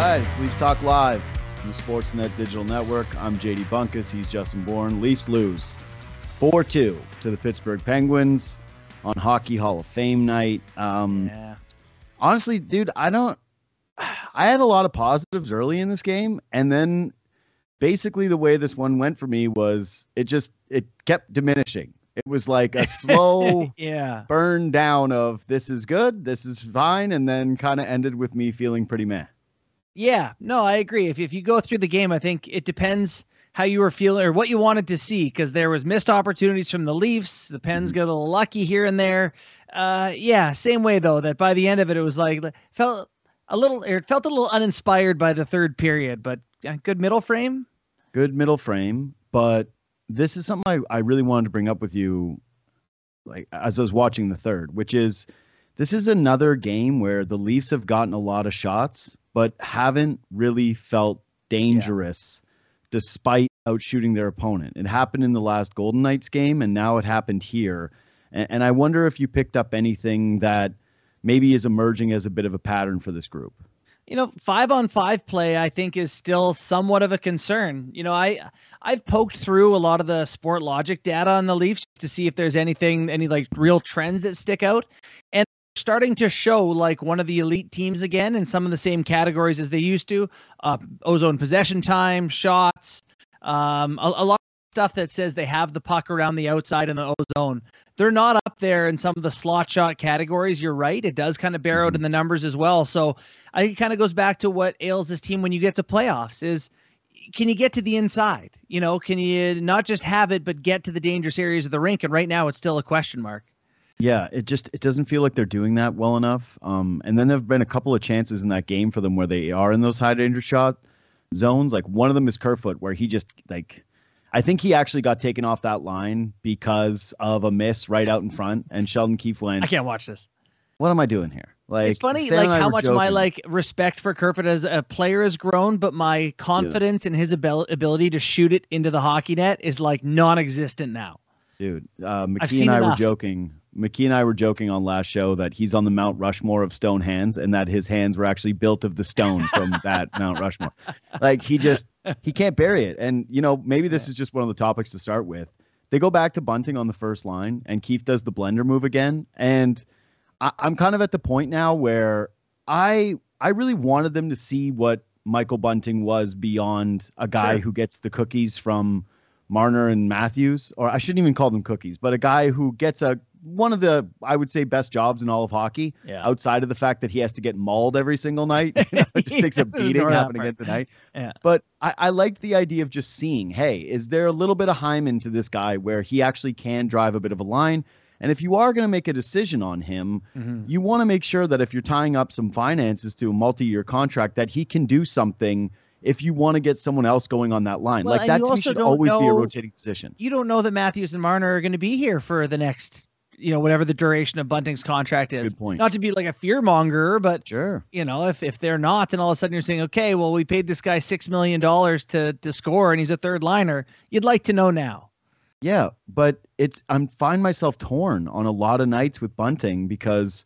right, it's Leafs Talk Live on the Sportsnet Digital Network. I'm JD Bunkis. He's Justin Bourne. Leafs lose 4 2 to the Pittsburgh Penguins on Hockey Hall of Fame night. Um, Yeah. honestly, dude, I don't. I had a lot of positives early in this game, and then basically the way this one went for me was it just it kept diminishing. It was like a slow yeah. burn down of this is good, this is fine, and then kind of ended with me feeling pretty meh. Yeah. No, I agree. If if you go through the game, I think it depends how you were feeling or what you wanted to see because there was missed opportunities from the Leafs. The Pens Mhm. got a little lucky here and there. Uh, yeah. Same way though that by the end of it, it was like felt a little. It felt a little uninspired by the third period, but uh, good middle frame. Good middle frame, but this is something I, I really wanted to bring up with you like as I was watching the third, which is this is another game where the Leafs have gotten a lot of shots, but haven't really felt dangerous despite outshooting their opponent. It happened in the last Golden Knights game, and now it happened here. And, and I wonder if you picked up anything that maybe is emerging as a bit of a pattern for this group. you know, five on five play, I think, is still somewhat of a concern. You know, I I've poked through a lot of the Sportlogiq data on the Leafs to see if there's anything, any like real trends that stick out, and starting to show like one of the elite teams again in some of the same categories as they used to. Uh, ozone possession time, shots, um, a, a lot of stuff that says they have the puck around the outside in the ozone. They're not up there in some of the slot shot categories. You're right; it does kind of bear out in the numbers as well. So. I it kind of goes back to what ails this team when you get to playoffs is can you get to the inside? You know, can you not just have it but get to the dangerous areas of the rink? And right now it's still a question mark. Yeah, it just it doesn't feel like they're doing that well enough. Um, and then there've been a couple of chances in that game for them where they are in those high danger shot zones. Like one of them is Kerfoot, where he just like, I think he actually got taken off that line because of a miss right out in front, and Sheldon Keefe went, I can't watch this. "What am I doing here?" Like it's funny Stan like how much my like respect for Kerfoot as a player has grown, but my confidence in his abil- ability to shoot it into the hockey net is like non-existent now. Dude, uh, McKee and I were joking. McKee and I were joking on last show that he's on the Mount Rushmore of stone hands, and that his hands were actually built of the stone from that Mount Rushmore. Like he just he can't bury it. And you know maybe this is just one of the topics to start with. They go back to bunting on the first line, and Keefe does the blender move again. And I, I'm kind of at the point now where I I really wanted them to see what Michael Bunting was beyond a guy Sure. who gets the cookies from Marner and Matthews, or I shouldn't even call them cookies, but a guy who gets a one of the I would say best jobs in all of hockey, Yeah. outside of the fact that he has to get mauled every single night. You know, it just takes a beating happening again tonight. Yeah. But I, I liked the idea of just seeing, hey, is there a little bit of Hyman to this guy where he actually can drive a bit of a line? And if you are going to make a decision on him, Mhm. you want to make sure that if you're tying up some finances to a multi-year contract, that he can do something. If you want to get someone else going on that line, Well, like that should always be a rotating position. You don't know that Matthews and Marner are going to be here for the next, you know, whatever the duration of Bunting's contract is. Good point. Not to be like a fear monger, but Sure. you know, if if they're not, then all of a sudden you're saying, okay, well, we paid this guy six million dollars to to score, and he's a third liner. You'd like to know now. Yeah, but it's I'm find myself torn on a lot of nights with Bunting because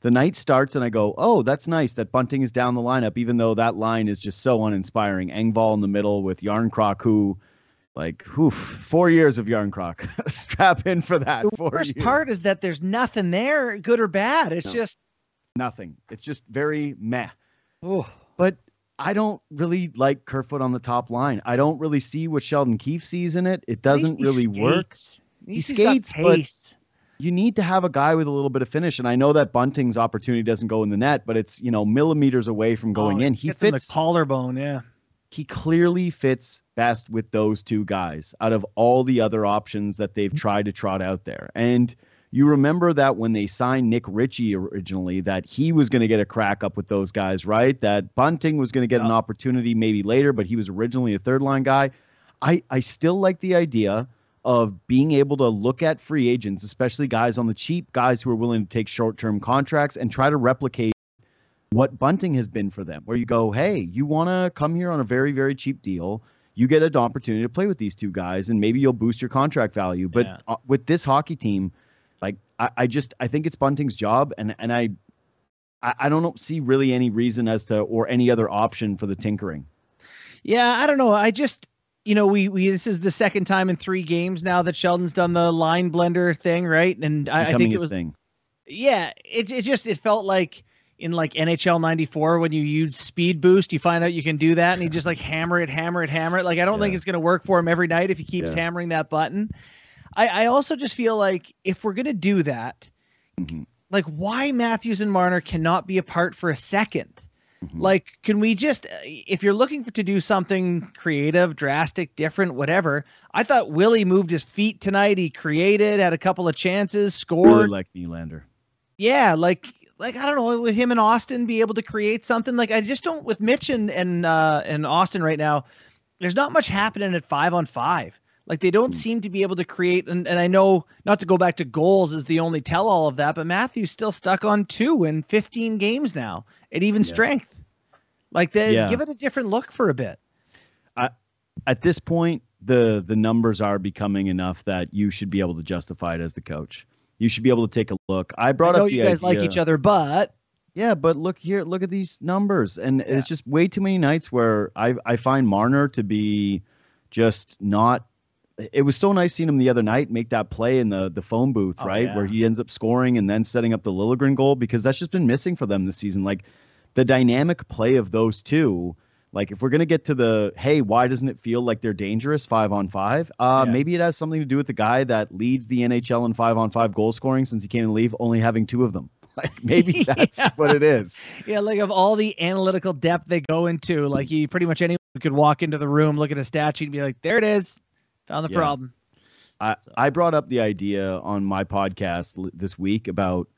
the night starts and I go, oh, that's nice that Bunting is down the lineup, even though that line is just so uninspiring. Engvall in the middle with Järnkrok, who, like, whew, four years of Järnkrok. Strap in for that. The worst years. part is that there's nothing there, good or bad. It's No. just, nothing. It's just very meh. oh, But I don't really like Kerfoot on the top line. I don't really see what Sheldon Keefe sees in it. It doesn't really work. He skates, skates, but- you need to have a guy with a little bit of finish. And I know that Bunting's opportunity doesn't go in the net, but it's you know millimeters away from going Oh, in. He fits. the collarbone. Yeah. He clearly fits best with those two guys out of all the other options that Mm-hmm. they've tried to trot out there. And you remember that when they signed Nick Ritchie originally, that he was going to get a crack up with those guys, right? That Bunting was going to get an opportunity maybe later, but he was originally a third line guy. I, I still like the idea of being able to look at free agents, especially guys on the cheap, guys who are willing to take short term contracts and try to replicate what Bunting has been for them, where you go, hey, you want to come here on a very, very cheap deal. You get an opportunity to play with these two guys, and maybe you'll boost your contract value. But Yeah. uh, with this hockey team, like I, I just I think it's Bunting's job, and and I I, I don't see really any reason as to or any other option for the tinkering. Yeah, I don't know. I just you know, we we this is the second time in three games now that Sheldon's done the line blender thing, right? And I, I think it was thing. Yeah, it it just it felt like in like NHL 94 when you use speed boost, you find out you can do that and you just like hammer it, hammer it, hammer it. Like I don't yeah. think it's going to work for him every night if he keeps yeah. hammering that button. I, I also just feel like if we're going to do that, mm-hmm. like why Matthews and Marner cannot be apart for a 2nd mm-hmm. Like, can we just, if you're looking for, to do something creative, drastic, different, whatever, I thought Willie moved his feet tonight. He created, had a couple of chances, scored. Really like Nylander. Yeah, like like I don't know, with him and Austin be able to create something. Like I just don't with Mitch and and uh, and Austin right now. There's not much happening at five on five. Like they don't mm. seem to be able to create. And, and I know not to go back to goals is the only tell all of that, but Matthew's still stuck on two in 15 games now at even yeah. strength. Like they yeah. give it a different look for a bit. I, at this point, the the numbers are becoming enough that you should be able to justify it as the coach you should be able to take a look. I brought up. I up you guys idea, like each other, but yeah, but look here, look at these numbers, and yeah. it's just way too many nights where I I find Marner to be just not. It was so nice seeing him the other night make that play in the the phone booth, oh, right, yeah. where he ends up scoring and then setting up the Liljegren goal because that's just been missing for them this season. Like the dynamic play of those two like if we're gonna get to the hey, why doesn't it feel like they're dangerous five on five? Uh, yeah. maybe it has something to do with the guy that leads the NHL in five on five goal scoring since he came in the league, only having two of them. Like maybe that's yeah. what it is. Yeah, like of all the analytical depth they go into, like you pretty much anyone could walk into the room, look at a stat sheet, and be like, "There it is, found the yeah. problem." I so. I brought up the idea on my podcast this week about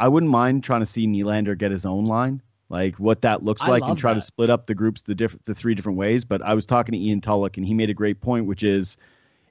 I wouldn't mind trying to see Nylander get his own line like what that looks like and try that. to split up the groups the different the three different ways. But I was talking to Ian Tulloch and he made a great point, which is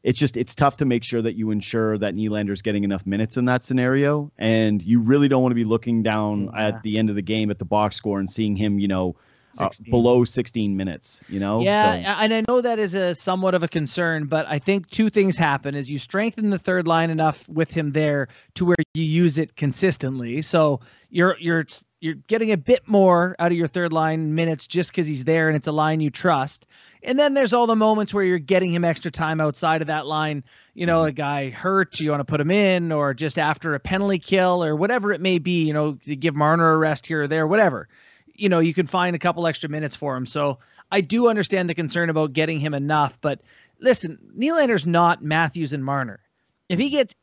it's just it's tough to make sure that you ensure that Nylander's getting enough minutes in that scenario, and you really don't want to be looking down yeah. at the end of the game at the box score and seeing him, you know, uh, below 16 minutes. You know. Yeah, so. and I know that is a somewhat of a concern, but I think two things happen: is you strengthen the third line enough with him there to where you use it consistently. So you're you're you're getting a bit more out of your third line minutes just because he's there and it's a line you trust. And then there's all the moments where you're getting him extra time outside of that line. You know, a guy hurt, you want to put him in, or just after a penalty kill, or whatever it may be. You know, to give Marner a rest here or there, whatever. You know, you can find a couple extra minutes for him. So I do understand the concern about getting him enough. But listen, Nylander's not Matthews and Marner. If he gets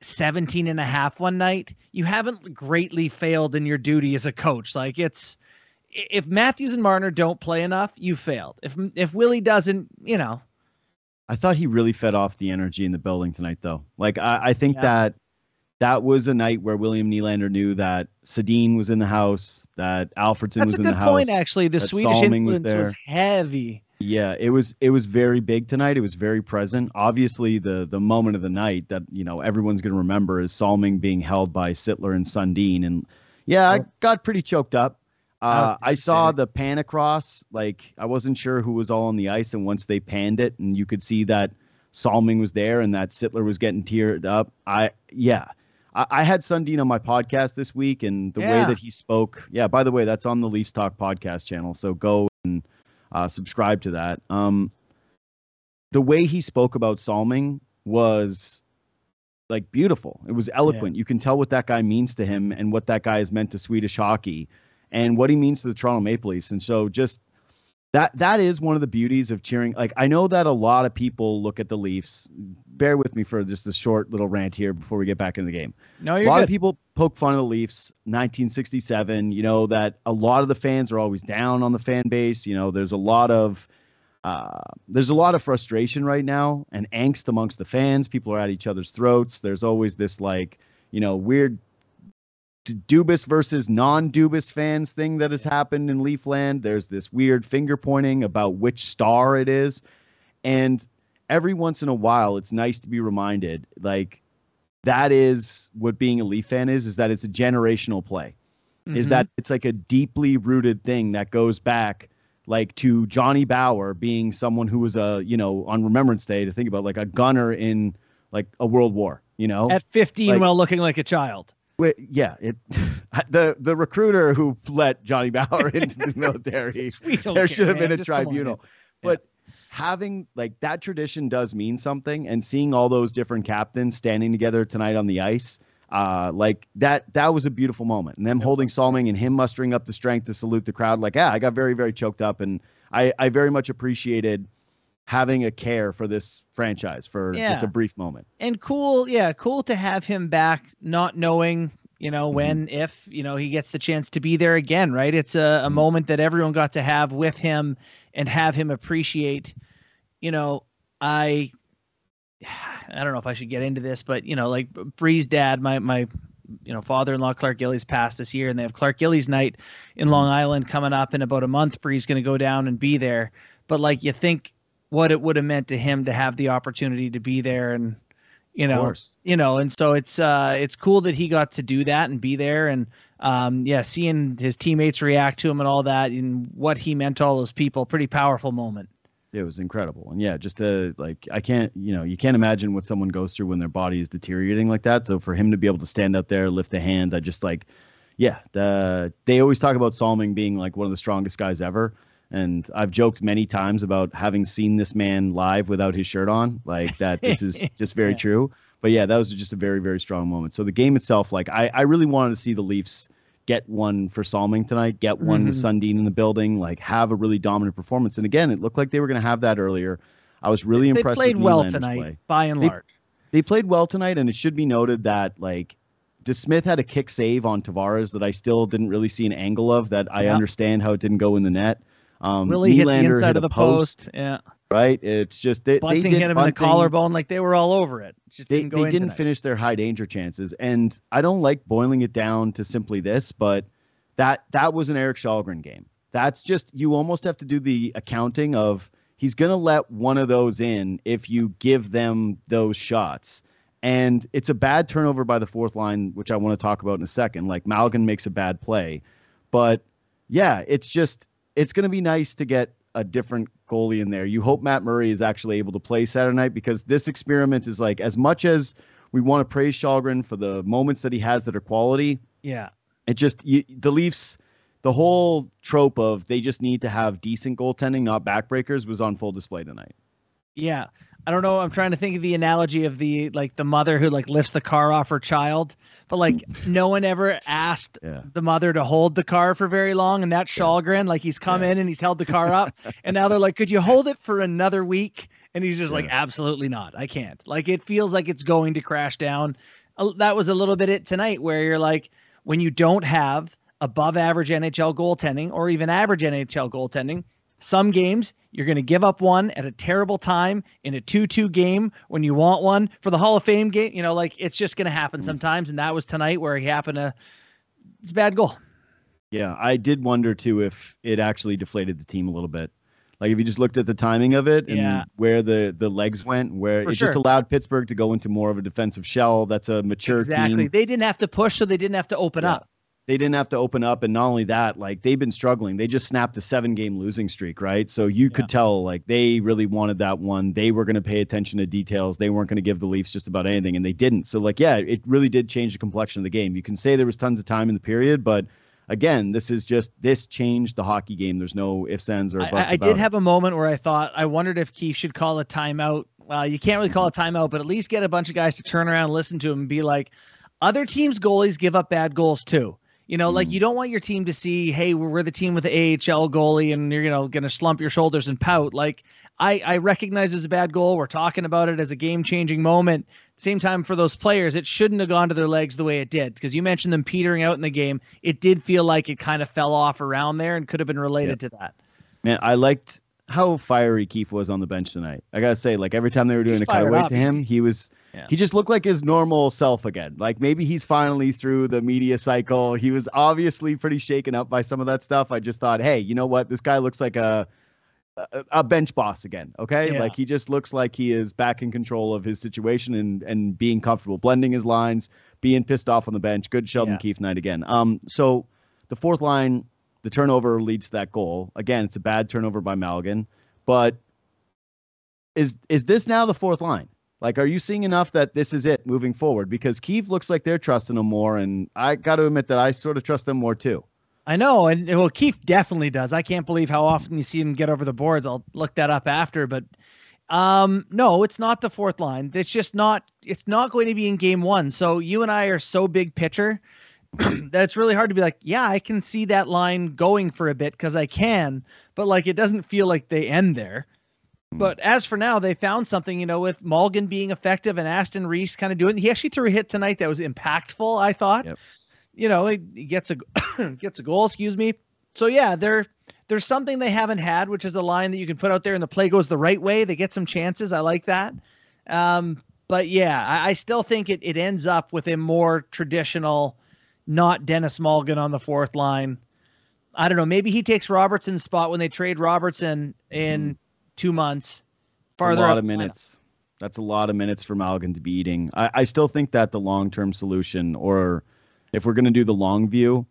17 and a half one night, you haven't greatly failed in your duty as a coach. Like it's if Matthews and Marner don't play enough, you failed. If if Willie doesn't, you know. I thought he really fed off the energy in the building tonight, though. Like I, I think yeah. that that was a night where William Nylander knew that Sedin was in the house, that Alfredsson That's was in the house. That's a good point, actually. The Swedish Salming influence was, was heavy. Yeah, it was it was very big tonight. It was very present. Obviously, the the moment of the night that you know everyone's going to remember is Salming being held by Sittler and Sundin, and yeah, I got pretty choked up. Uh, I saw the pan across. Like I wasn't sure who was all on the ice, and once they panned it, and you could see that Salming was there and that Sittler was getting teared up. I yeah. I, I had Sundin on my podcast this week, and the yeah. way that he spoke. Yeah, by the way, that's on the Leafs Talk podcast channel. So go and uh, subscribe to that. Um, the way he spoke about Salming was like beautiful. It was eloquent. Yeah. You can tell what that guy means to him and what that guy has meant to Swedish hockey and what he means to the Toronto Maple Leafs. And so just that that is one of the beauties of cheering. Like I know that a lot of people look at the Leafs. Bear with me for just a short little rant here before we get back into the game. No, you're a lot good. of people poke fun of the Leafs. 1967. You know that a lot of the fans are always down on the fan base. You know there's a lot of uh, there's a lot of frustration right now and angst amongst the fans. People are at each other's throats. There's always this like you know weird Dubas versus non-Dubas fans thing that has happened in Leafland. There's this weird finger pointing about which star it is, and every once in a while, it's nice to be reminded, like that is what being a Leaf fan is, is that it's a generational play. Mm-hmm. Is that it's like a deeply rooted thing that goes back like to Johnny Bower being someone who was a, you know, on Remembrance Day to think about like a gunner in like a world war, you know? At 15 like, while looking like a child yeah, it the the recruiter who let Johnny Bower into the military. there should have been a Just tribunal. But having like that tradition does mean something, and seeing all those different captains standing together tonight on the ice, uh, like that that was a beautiful moment. And them holding Salming and him mustering up the strength to salute the crowd, like yeah, I got very very choked up, and I I very much appreciated having a care for this franchise for yeah. just a brief moment. And cool, yeah, cool to have him back, not knowing, you know, mm-hmm. when, if, you know, he gets the chance to be there again, right? It's a, a mm-hmm. moment that everyone got to have with him and have him appreciate. You know, I, I don't know if I should get into this, but you know, like Bree's dad, my my you know father-in-law Clark Gillies passed this year, and they have Clark Gillies night in Long mm-hmm. Island coming up in about a month. Bree's going to go down and be there, but like you think what it would have meant to him to have the opportunity to be there and you know you know and so it's uh it's cool that he got to do that and be there and um yeah seeing his teammates react to him and all that and what he meant to all those people pretty powerful moment. It was incredible. And yeah just to like i can't you know you can't imagine what someone goes through when their body is deteriorating like that. So for him to be able to stand up there lift a hand i just like yeah the they always talk about salming being like one of the strongest guys ever and I've joked many times about having seen this man live without his shirt on, like that. This is just very yeah. true. But yeah, that was just a very, very strong moment. So the game itself, like I, I really wanted to see the Leafs get one for Salming tonight, get one mm-hmm. with Sundin in the building, like have a really dominant performance. And again, it looked like they were going to have that earlier. I was really they impressed. They played well tonight, play. by and they, large. They played well tonight, and it should be noted that like DeSmith had a kick save on Tavares that I still didn't really see an angle of. That I understand how it didn't go in the net. Um, really hit the inside hit of the post. post. Yeah. Right. It's just they, Bunting they hit him Bunting, in the collarbone like they were all over it. Just they didn't, they didn't finish their high danger chances, and I don't like boiling it down to simply this, but that that was an Erik Källgren game. That's just you almost have to do the accounting of he's going to let one of those in if you give them those shots. And it's a bad turnover by the fourth line, which I want to talk about in a second. Like Malgin makes a bad play, but yeah, it's just it's going to be nice to get a different goalie in there. You hope Matt Murray is actually able to play Saturday night because this experiment is like as much as we want to praise Källgren for the moments that he has that are quality. Yeah. It just you, the Leafs the whole trope of they just need to have decent goaltending, not backbreakers, was on full display tonight. Yeah. I don't know. I'm trying to think of the analogy of the like the mother who like lifts the car off her child, but like no one ever asked yeah. the mother to hold the car for very long, and that Källgren, like he's come yeah. in and he's held the car up, and now they're like, could you hold it for another week? And he's just yeah. like, absolutely not, I can't. Like it feels like it's going to crash down. That was a little bit it tonight, where you're like, when you don't have above average NHL goaltending or even average NHL goaltending, some games you're going to give up one at a terrible time in a 2-2 game when you want one for the Hall of Fame game. You know, like it's just going to happen mm. sometimes, and that was tonight where he happened to. It's a bad goal. Yeah, I did wonder too if it actually deflated the team a little bit. Like if you just looked at the timing of it and yeah. where the the legs went, where For it sure. just allowed Pittsburgh to go into more of a defensive shell. That's a mature exactly. team. They didn't have to push, so they didn't have to open yeah. up they didn't have to open up. And not only that like they've been struggling. They just snapped a seven game losing streak right? So you yeah. could tell like they really wanted that one. They were going to pay attention to details. They weren't going to give the leafs just about anything and they didn't. So like yeah it really did change the complexion of the game. You can say there was tons of time in the period but again this is just this changed the hockey game. There's no ifs ands or buts i, I did have a moment where i thought i wondered if Keefe should call a timeout. Well you can't really call a mm-hmm. timeout but at least get a bunch of guys to turn around and listen to him and be like other teams goalies give up bad goals too you know, mm. like you don't want your team to see, hey, we're the team with the AHL goalie, and you're you know going to slump your shoulders and pout. Like I, I recognize it's a bad goal. We're talking about it as a game changing moment. Same time for those players, it shouldn't have gone to their legs the way it did because you mentioned them petering out in the game. It did feel like it kind of fell off around there and could have been related to that. Man, I liked how fiery Keefe was on the bench tonight. I gotta say, like every time they were doing he's a cutaway to him, he was yeah. he just looked like his normal self again. Like maybe he's finally through the media cycle. He was obviously pretty shaken up by some of that stuff. I just thought, hey, you know what? This guy looks like a a, a bench boss again. Okay, yeah. like he just looks like he is back in control of his situation and and being comfortable, blending his lines, being pissed off on the bench. Good Sheldon yeah. Keefe night again. Um, so the fourth line the turnover leads to that goal. Again, it's a bad turnover by Malgin, but is is this now the fourth line? Like, are you seeing enough that this is it moving forward? Because Keefe looks like they're trusting him more, and I got to admit that I sort of trust them more too. I know, and well, Keefe definitely does. I can't believe how often you see him get over the boards. I'll look that up after, but um, no, it's not the fourth line. It's just not. It's not going to be in game one. So you and I are so big picture that it's really hard to be like, yeah, I can see that line going for a bit because I can, but like it doesn't feel like they end there. Hmm. But as for now, they found something, you know, with Malgin being effective and Aston Reese kind of doing. He actually threw a hit tonight that was impactful. I thought. Yep. You know, he, he gets a gets a goal. Excuse me. So yeah, there there's something they haven't had, which is a line that you can put out there, and the play goes the right way. They get some chances. I like that. Um, but yeah, I, I still think it it ends up with a more traditional not Denis Malgin on the fourth line. I don't know. Maybe he takes Robertson's spot when they trade Robertson in mm. two months. Farther a lot of minutes. That's a lot of minutes for Malgin to be eating. I, I still think that the long term solution, or if we're going to do the long view,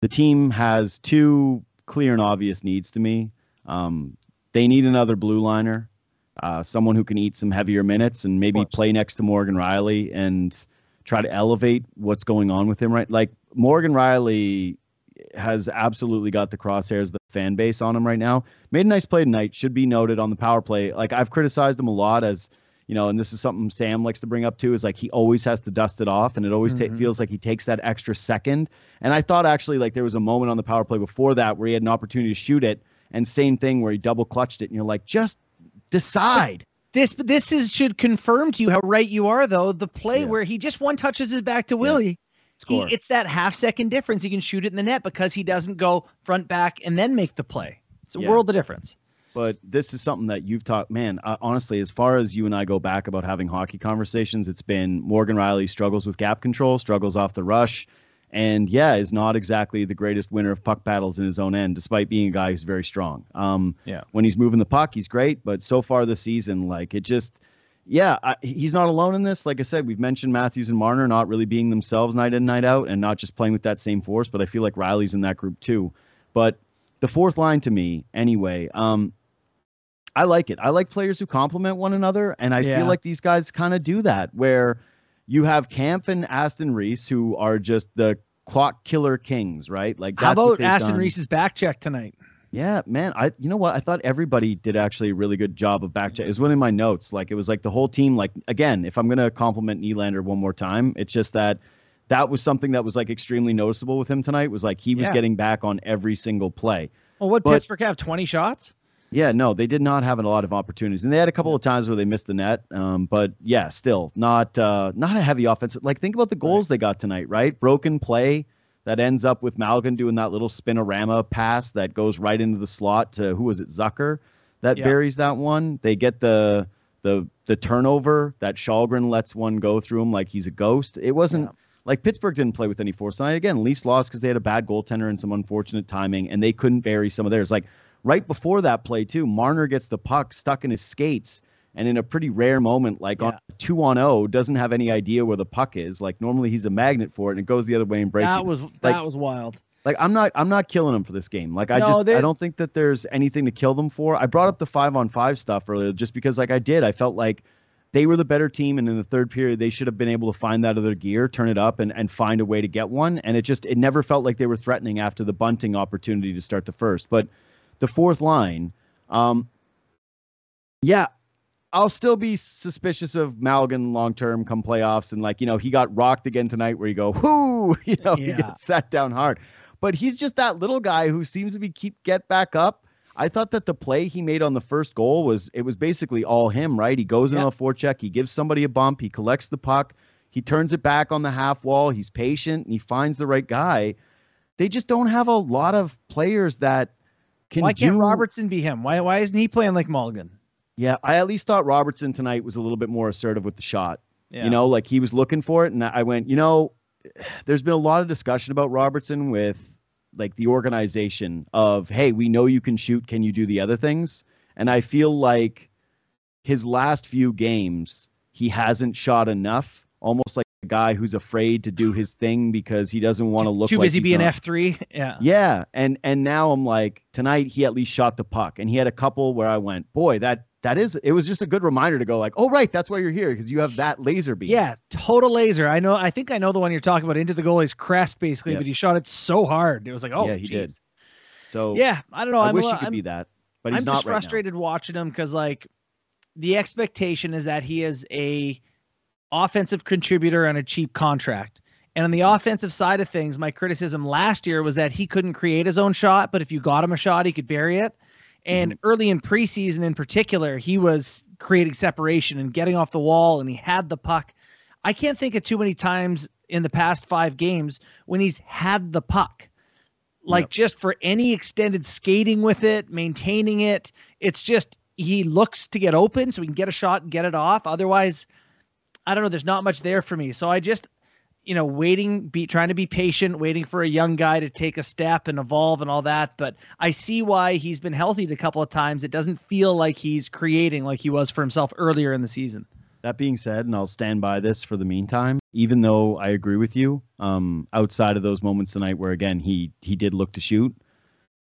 the team has two clear and obvious needs to me. Um, they need another blue liner, uh, someone who can eat some heavier minutes and maybe play next to Morgan Rielly and try to elevate what's going on with him, right? Like Morgan Rielly has absolutely got the crosshairs, the fan base on him right now. Made a nice play tonight, should be noted on the power play. Like I've criticized him a lot as, you know, and this is something Sam likes to bring up too, is like he always has to dust it off, and it always mm-hmm. feels like he takes that extra second. And I thought actually like there was a moment on the power play before that where he had an opportunity to shoot it, and same thing where he double clutched it, and you're like, just decide. This this is should confirm to you how right you are though. The play yeah. where he just one touches his back to Willie. Yeah. He, it's that half second difference. He can shoot it in the net because he doesn't go front back and then make the play. It's a yeah. world of difference. But this is something that you've talked, man. Uh, honestly, as far as you and I go back about having hockey conversations, it's been Morgan Rielly struggles with gap control, struggles off the rush, and yeah, is not exactly the greatest winner of puck battles in his own end, despite being a guy who's very strong. Um, yeah. When he's moving the puck, he's great, but so far this season, like it just, yeah, I, he's not alone in this. Like I said, we've mentioned Matthews and Marner not really being themselves night in, night out, and not just playing with that same force. But I feel like Rielly's in that group too. But the fourth line to me, anyway, um, I like it. I like players who complement one another, and I yeah. feel like these guys kind of do that, where you have Kampf and Aston Reese, who are just the clock killer kings, right? Like, how about Aston done. Reese's back check tonight? Yeah, man. I you know what? I thought everybody did actually a really good job of back check. It was one of my notes. Like it was like the whole team. Like again, if I'm gonna compliment Nylander one more time, it's just that that was something that was like extremely noticeable with him tonight. Was like he was yeah. getting back on every single play. Well, what Pittsburgh have? Twenty shots? Yeah, no, they did not have a lot of opportunities, and they had a couple of times where they missed the net. Um, but yeah, still not uh, not a heavy offense. Like think about the goals right. they got tonight, right? Broken play that ends up with Malgin doing that little spinorama pass that goes right into the slot to who was it Zucker that yeah. buries that one. They get the the the turnover that Källgren lets one go through him like he's a ghost. It wasn't. Yeah. Like Pittsburgh didn't play with any force tonight. Again, Leafs lost because they had a bad goaltender and some unfortunate timing, and they couldn't bury some of theirs. Like right before that play too, Marner gets the puck stuck in his skates, and in a pretty rare moment, like yeah. on two on zero, oh, doesn't have any idea where the puck is. Like normally he's a magnet for it, and it goes the other way and breaks. That was like, that was wild. Like I'm not I'm not killing them for this game. Like I no, just they... I don't think that there's anything to kill them for. I brought up the five on five stuff earlier just because like I did. I felt like they were the better team and in the third period they should have been able to find that other gear turn it up and, and find a way to get one and it just it never felt like they were threatening after the bunting opportunity to start the first but the fourth line. Um, yeah, I'll still be suspicious of Malgin long term come playoffs. And like, you know, he got rocked again tonight where you go, whoo, you know, yeah. he gets sat down hard. But he's just that little guy who seems to be keep get back up. I thought that the play he made on the first goal was it was basically all him, right? He goes in on a forecheck, he gives somebody a bump, he collects the puck, he turns it back on the half wall, he's patient, and he finds the right guy. They just don't have a lot of players that can why can't do, Robertson be him? Why why isn't he playing like Malgin? Yeah, I at least thought Robertson tonight was a little bit more assertive with the shot. Yeah. You know, like he was looking for it, and I went, you know, there's been a lot of discussion about Robertson with like the organization of, hey, we know you can shoot, can you do the other things? And I feel like his last few games, he hasn't shot enough, almost like guy who's afraid to do his thing because he doesn't want to look too like busy being F three. Yeah. Yeah, and and now I'm like tonight he at least shot the puck, and he had a couple where I went, boy, that that is it was just a good reminder to go like, oh right, that's why you're here because you have that laser beam. Yeah, total laser. I know. I think I know the one you're talking about. Into the goalie's crest, basically, but he shot it so hard. It was like, oh, Yeah, he did. So Yeah, I don't know. I I'm, wish he could I'm, be that, but he's I'm not just right now. frustrated watching him because like the expectation is that he is a offensive contributor on a cheap contract. And on the offensive side of things, my criticism last year was that he couldn't create his own shot, but if you got him a shot, he could bury it. And mm-hmm. early in preseason in particular, he was creating separation and getting off the wall and he had the puck. I can't think of too many times in the past 5 games when he's had the puck like Yep. just for any extended skating with it, maintaining it. It's just he looks to get open so he can get a shot and get it off. Otherwise, I don't know. There's not much there for me. So I just, you know, waiting, be trying to be patient, waiting for a young guy to take a step and evolve and all that. But I see why he's been healthy a couple of times. It doesn't feel like he's creating like he was for himself earlier in the season. That being said, and I'll stand by this for the meantime, even though I agree with you, um, outside of those moments tonight where again he he did look to shoot,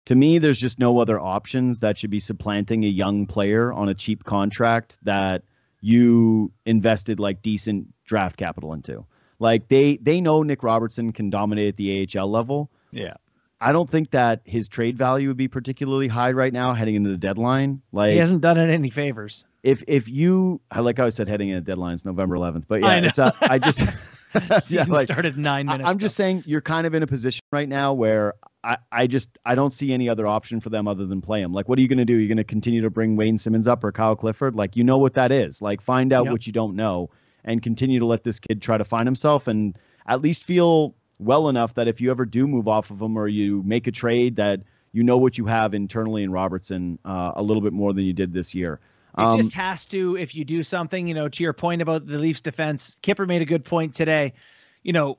to me there's just no other options that should be supplanting a young player on a cheap contract that you invested like decent draft capital into. Like they they know Nick Robertson can dominate at the AHL level. Yeah. I don't think that his trade value would be particularly high right now heading into the deadline. Like He hasn't done it any favors. if if you I- like I said heading into deadlines November 11th, but I yeah, uh, know. it's a, I just yeah, Season like, started nine minutes. I'm just saying you're kind of in a position right now where I, I just I don't see any other option for them other than play him. Like, what are you going to do? You're going to continue to bring Wayne Simmonds up or Kyle Clifford? Like, you know what that is. Like, find out Yep. what you don't know and continue to let this kid try to find himself and at least feel well enough that if you ever do move off of him or you make a trade that you know what you have internally in Robertson uh, a little bit more than you did this year. It Um, just has to, if you do something, you know, to your point about the Leafs defense, Kyper made a good point today. You know,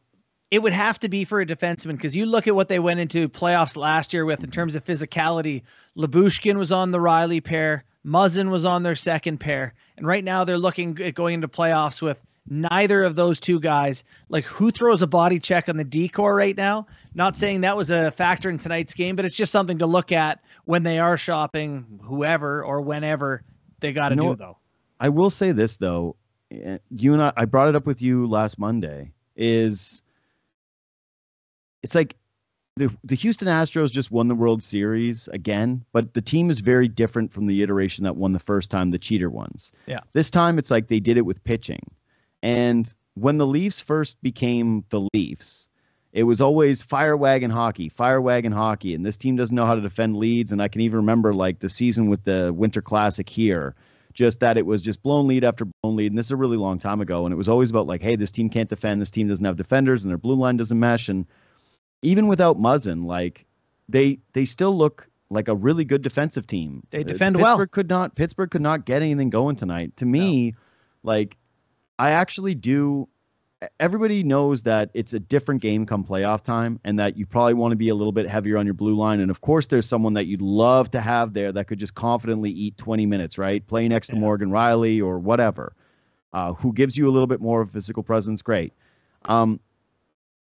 it would have to be for a defenseman because you look at what they went into playoffs last year with in terms of physicality. Lyubushkin was on the Rielly pair, Muzzin was on their second pair, and right now they're looking at going into playoffs with neither of those two guys. Like, who throws a body check on the decor right now? Not saying that was a factor in tonight's game, but it's just something to look at when they are shopping whoever or whenever they got to You know do though. I will say this though, you and I, I brought it up with you last Monday. Is it's like the the Houston Astros just won the World Series again, but the team is very different from the iteration that won the first time, the cheater ones. Yeah. This time it's like they did it with pitching, and when the Leafs first became the Leafs. It was always fire wagon hockey, fire wagon hockey, and this team doesn't know how to defend leads. And I can even remember like the season with the Winter Classic here, just that it was just blown lead after blown lead. And this is a really long time ago. And it was always about like, hey, this team can't defend. This team doesn't have defenders, and their blue line doesn't mesh. And even without Muzzin, like they they still look like a really good defensive team. They Uh, defend Pittsburgh well. Could not Pittsburgh could not get anything going tonight. To me, like I actually do. Everybody knows that it's a different game come playoff time, and that you probably want to be a little bit heavier on your blue line. And of course, there's someone that you'd love to have there that could just confidently eat 20 minutes, right? Play next to Morgan Rielly or whatever, uh, who gives you a little bit more of a physical presence. Great. Um,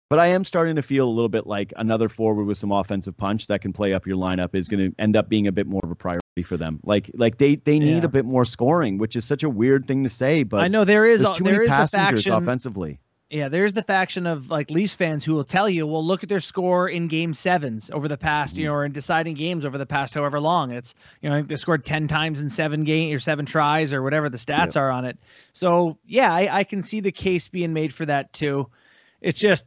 but I am starting to feel a little bit like another forward with some offensive punch that can play up your lineup is going to end up being a bit more of a priority for them. Like like they they need Yeah. a bit more scoring, which is such a weird thing to say, but I know there is there many is the passengers faction. offensively. Yeah, there's the faction of like Leafs fans who will tell you, well, look at their score in game sevens over the past, you mm-hmm. know, or in deciding games over the past however long. It's, you know, they scored 10 times in seven game or seven tries or whatever the stats are on it. So, yeah, I, I can see the case being made for that too. It's just,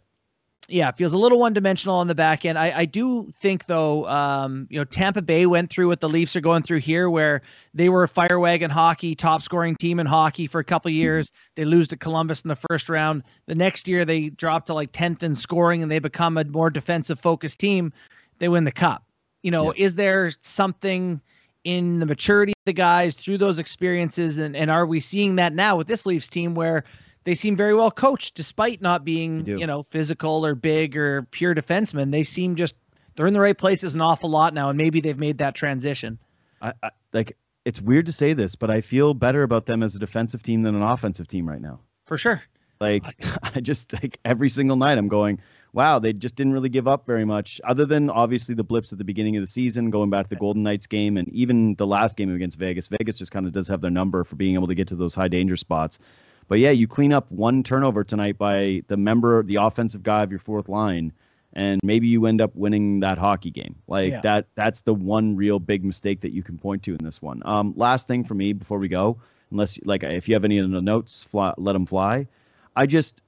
yeah, it feels a little one dimensional on the back end. I, I do think though, um, you know, Tampa Bay went through what the Leafs are going through here, where they were a fire wagon hockey, top scoring team in hockey for a couple years. They lose to Columbus in the first round. The next year they drop to like 10th in scoring and they become a more defensive focused team. They win the cup. You know, is there something in the maturity of the guys through those experiences and, and are we seeing that now with this Leafs team where they seem very well coached despite not being, you know, physical or big or pure defensemen. They seem just they're in the right places an awful lot now, and maybe they've made that transition. I, I like it's weird to say this, but I feel better about them as a defensive team than an offensive team right now. For sure. Like I just like every single night I'm going, wow, they just didn't really give up very much, other than obviously the blips at the beginning of the season, going back to the Golden Knights game, and even the last game against Vegas. Vegas just kind of does have their number for being able to get to those high danger spots. But yeah, you clean up one turnover tonight by the member, the offensive guy of your fourth line, and maybe you end up winning that hockey game. Like Yeah. that, that's the one real big mistake that you can point to in this one. Um, last thing for me before we go, unless like if you have any of the notes, fly, let them fly. I just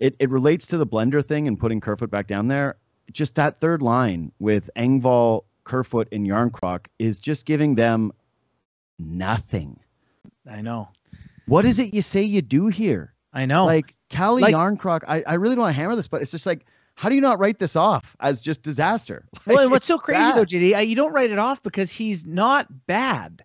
it, it relates to the blender thing and putting Kerfoot back down there. Just that third line with Engvall, Kerfoot, and Järnkrok is just giving them nothing. I know. What is it you say you do here? I know. Like Calle Like- Järnkrok, I, I really don't want to hammer this, but it's just like, how do you not write this off as just disaster? well, Like, and what's so crazy though. JD, you don't write it off because he's not bad.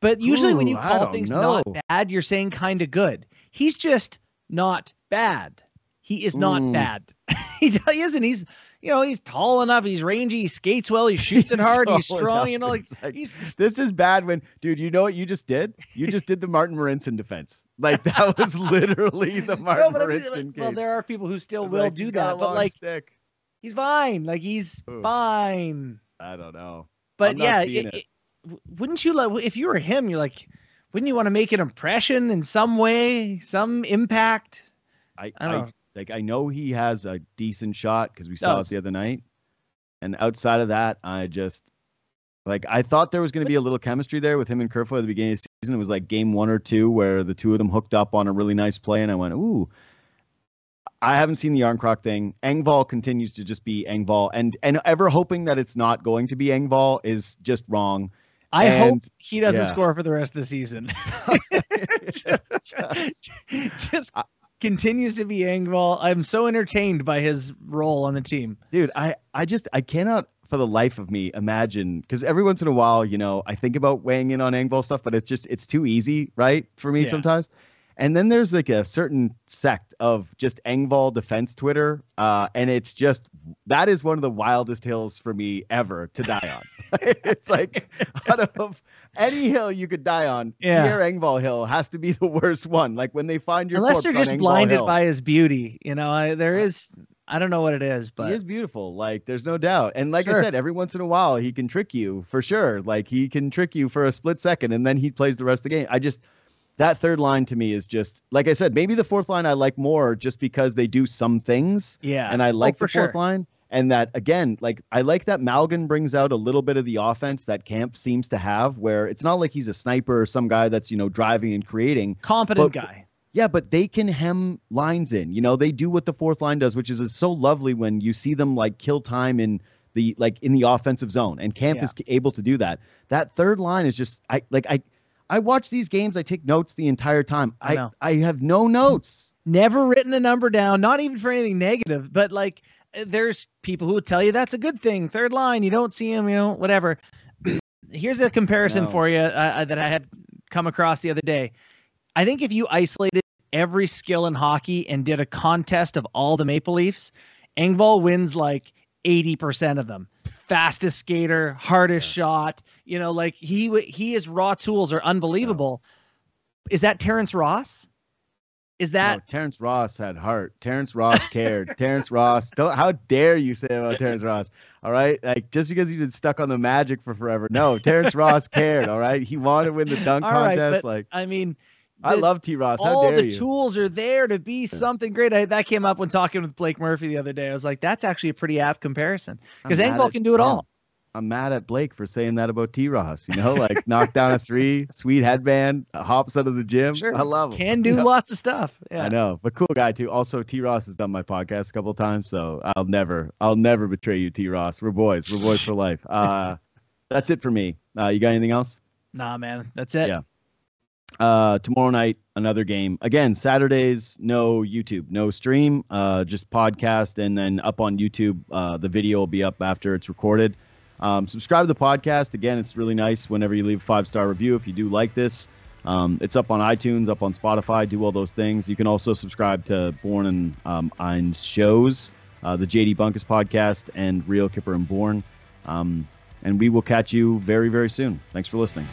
But usually when you call things know. not bad, you're saying kind of good. He's just not bad. He is not Mm. bad. he, he isn't. He's you know he's tall enough. He's rangy. He skates well. He shoots it hard. He's strong. enough, You know, like he's This is bad when, dude, you know what you just did? You just did the Martin Marincin defense. Like that was literally the Martin no, but I mean, like, well, there are people who still will like, do that, but like stick. he's fine. Like he's Ooh. fine. I don't know. But yeah, it- it. it- wouldn't you like if you were him? You're like, wouldn't you want to make an impression in some way, some impact? I, I don't I, know. Like I know he has a decent shot because we saw Does. it the other night. And outside of that, I just like I thought there was going to be a little chemistry there with him and Kerfoot at the beginning of the season. It was like game one or two where the two of them hooked up on a really nice play, and I went, "Ooh." I haven't seen the Järnkrok thing. Engvall continues to just be Engvall, and and ever hoping that it's not going to be Engvall is just wrong. I hope he doesn't yeah. score for the rest of the season. Just continues to be Engvall. I'm so entertained by his role on the team. dude i i just i cannot for the life of me imagine because every once in a while you know i think about weighing in on Engvall stuff but it's just it's too easy right for me Yeah. sometimes and then there's like a certain sect of just Engvall defense twitter uh and it's just that is one of the wildest hills for me ever to die on it's like out of any hill you could die on Yeah. Pierre Engvall hill has to be the worst one like when they find your Unless they're just Engvall blinded Hill. by his beauty. You know, I, there is, I don't know what it is, but he is beautiful. Like there's no doubt. And like I said, every once in a while he can trick you for sure. Like he can trick you for a split second and then he plays the rest of the game. I just that third line to me is just like I said, maybe the fourth line I like more just because they do some things yeah. and I like oh, the fourth sure. line. And that again, like I like that Malgin brings out a little bit of the offense that Kampf seems to have, where it's not like he's a sniper or some guy that's you know driving and creating. Competent but- guy. Yeah, but they can hem lines in. You know, they do what the fourth line does, which is, is so lovely when you see them like kill time in the like in the offensive zone, and Kampf Yeah. is able to do that. That third line is just I like I I watch these games, I take notes the entire time. I I. I have no notes. Never written a number down, not even for anything negative, but like uh, there's people who tell you that's a good thing. Third line, you don't see him, you know, whatever. Here's a comparison No. for you uh, uh, that I had come across the other day. I think if you isolated every skill in hockey and did a contest of all the Maple Leafs, Engvall wins like 80% of them. Fastest skater, hardest shot, you know, like he he his raw tools are unbelievable. Is that Terrence Ross? Is that no, Terrence Ross had heart. Terrence Ross cared. Terrence Ross. Don't. How dare you say about Terrence Ross? All right, like just because you've been stuck on the Magic for forever. No, Terrence Ross cared. All right, he wanted to win the dunk All right, contest. but like I mean, I love T. Ross. All dare the you? tools are there to be something great. I, that came up when talking with Blake Murphy the other day. I was like, that's actually a pretty apt comparison because Engvall can do it yeah. all. I'm mad at Blake for saying that about T. Ross. You know, like knock down a three, sweet headband, hops out of the gym. Sure. I love him. Can do Yeah. lots of stuff. Yeah. I know, but cool guy too. Also, T. Ross has done my podcast a couple times, so I'll never, I'll never betray you, T. Ross. We're boys. We're boys for life. Uh, that's it for me. Uh, you got anything else? Nah, man, that's it. Yeah. Uh, tomorrow night, another game. Again, Saturdays, no YouTube, no stream, uh, just podcast, and then up on YouTube. Uh, the video will be up after it's recorded. Um, subscribe to the podcast. Again, it's really nice whenever you leave a five star review if you do like this. Um, it's up on iTunes, up on Spotify. Do all those things. You can also subscribe to Bourne and um, Ein's shows, uh, the JD Bunkis podcast, and Real Kyper and Bourne. Um, and we will catch you very, very soon. Thanks for listening.